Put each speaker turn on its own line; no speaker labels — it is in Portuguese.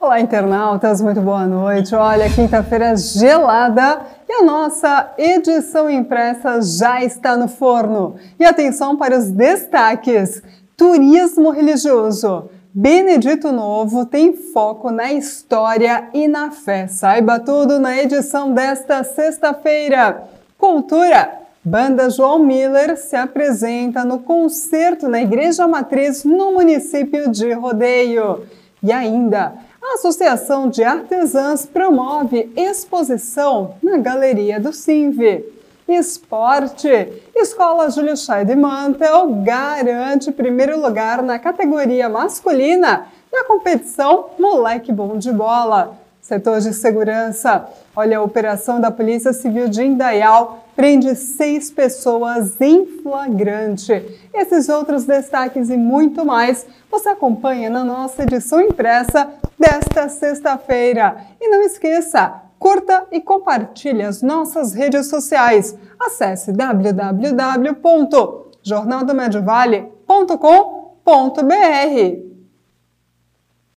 Olá, internautas, muito boa noite. Olha, quinta-feira gelada e a nossa edição impressa já está no forno. E atenção para os destaques: turismo religioso. Benedito Novo tem foco na história e na fé. Saiba tudo na edição desta sexta-feira. Cultura. Banda João Miller se apresenta no concerto na Igreja Matriz no município de Rodeio. E ainda, a Associação de Artesãs promove exposição na Galeria do Sinve. Esporte. Escola Júlio de Mantel garante primeiro lugar na categoria masculina na competição Moleque Bom de Bola. Setor de segurança. Olha, a operação da Polícia Civil de Indaial prende seis pessoas em flagrante. Esses outros destaques e muito mais você acompanha na nossa edição impressa desta sexta-feira. E não esqueça, curta e compartilhe as nossas redes sociais. Acesse www.jornaldomediovale.com.br.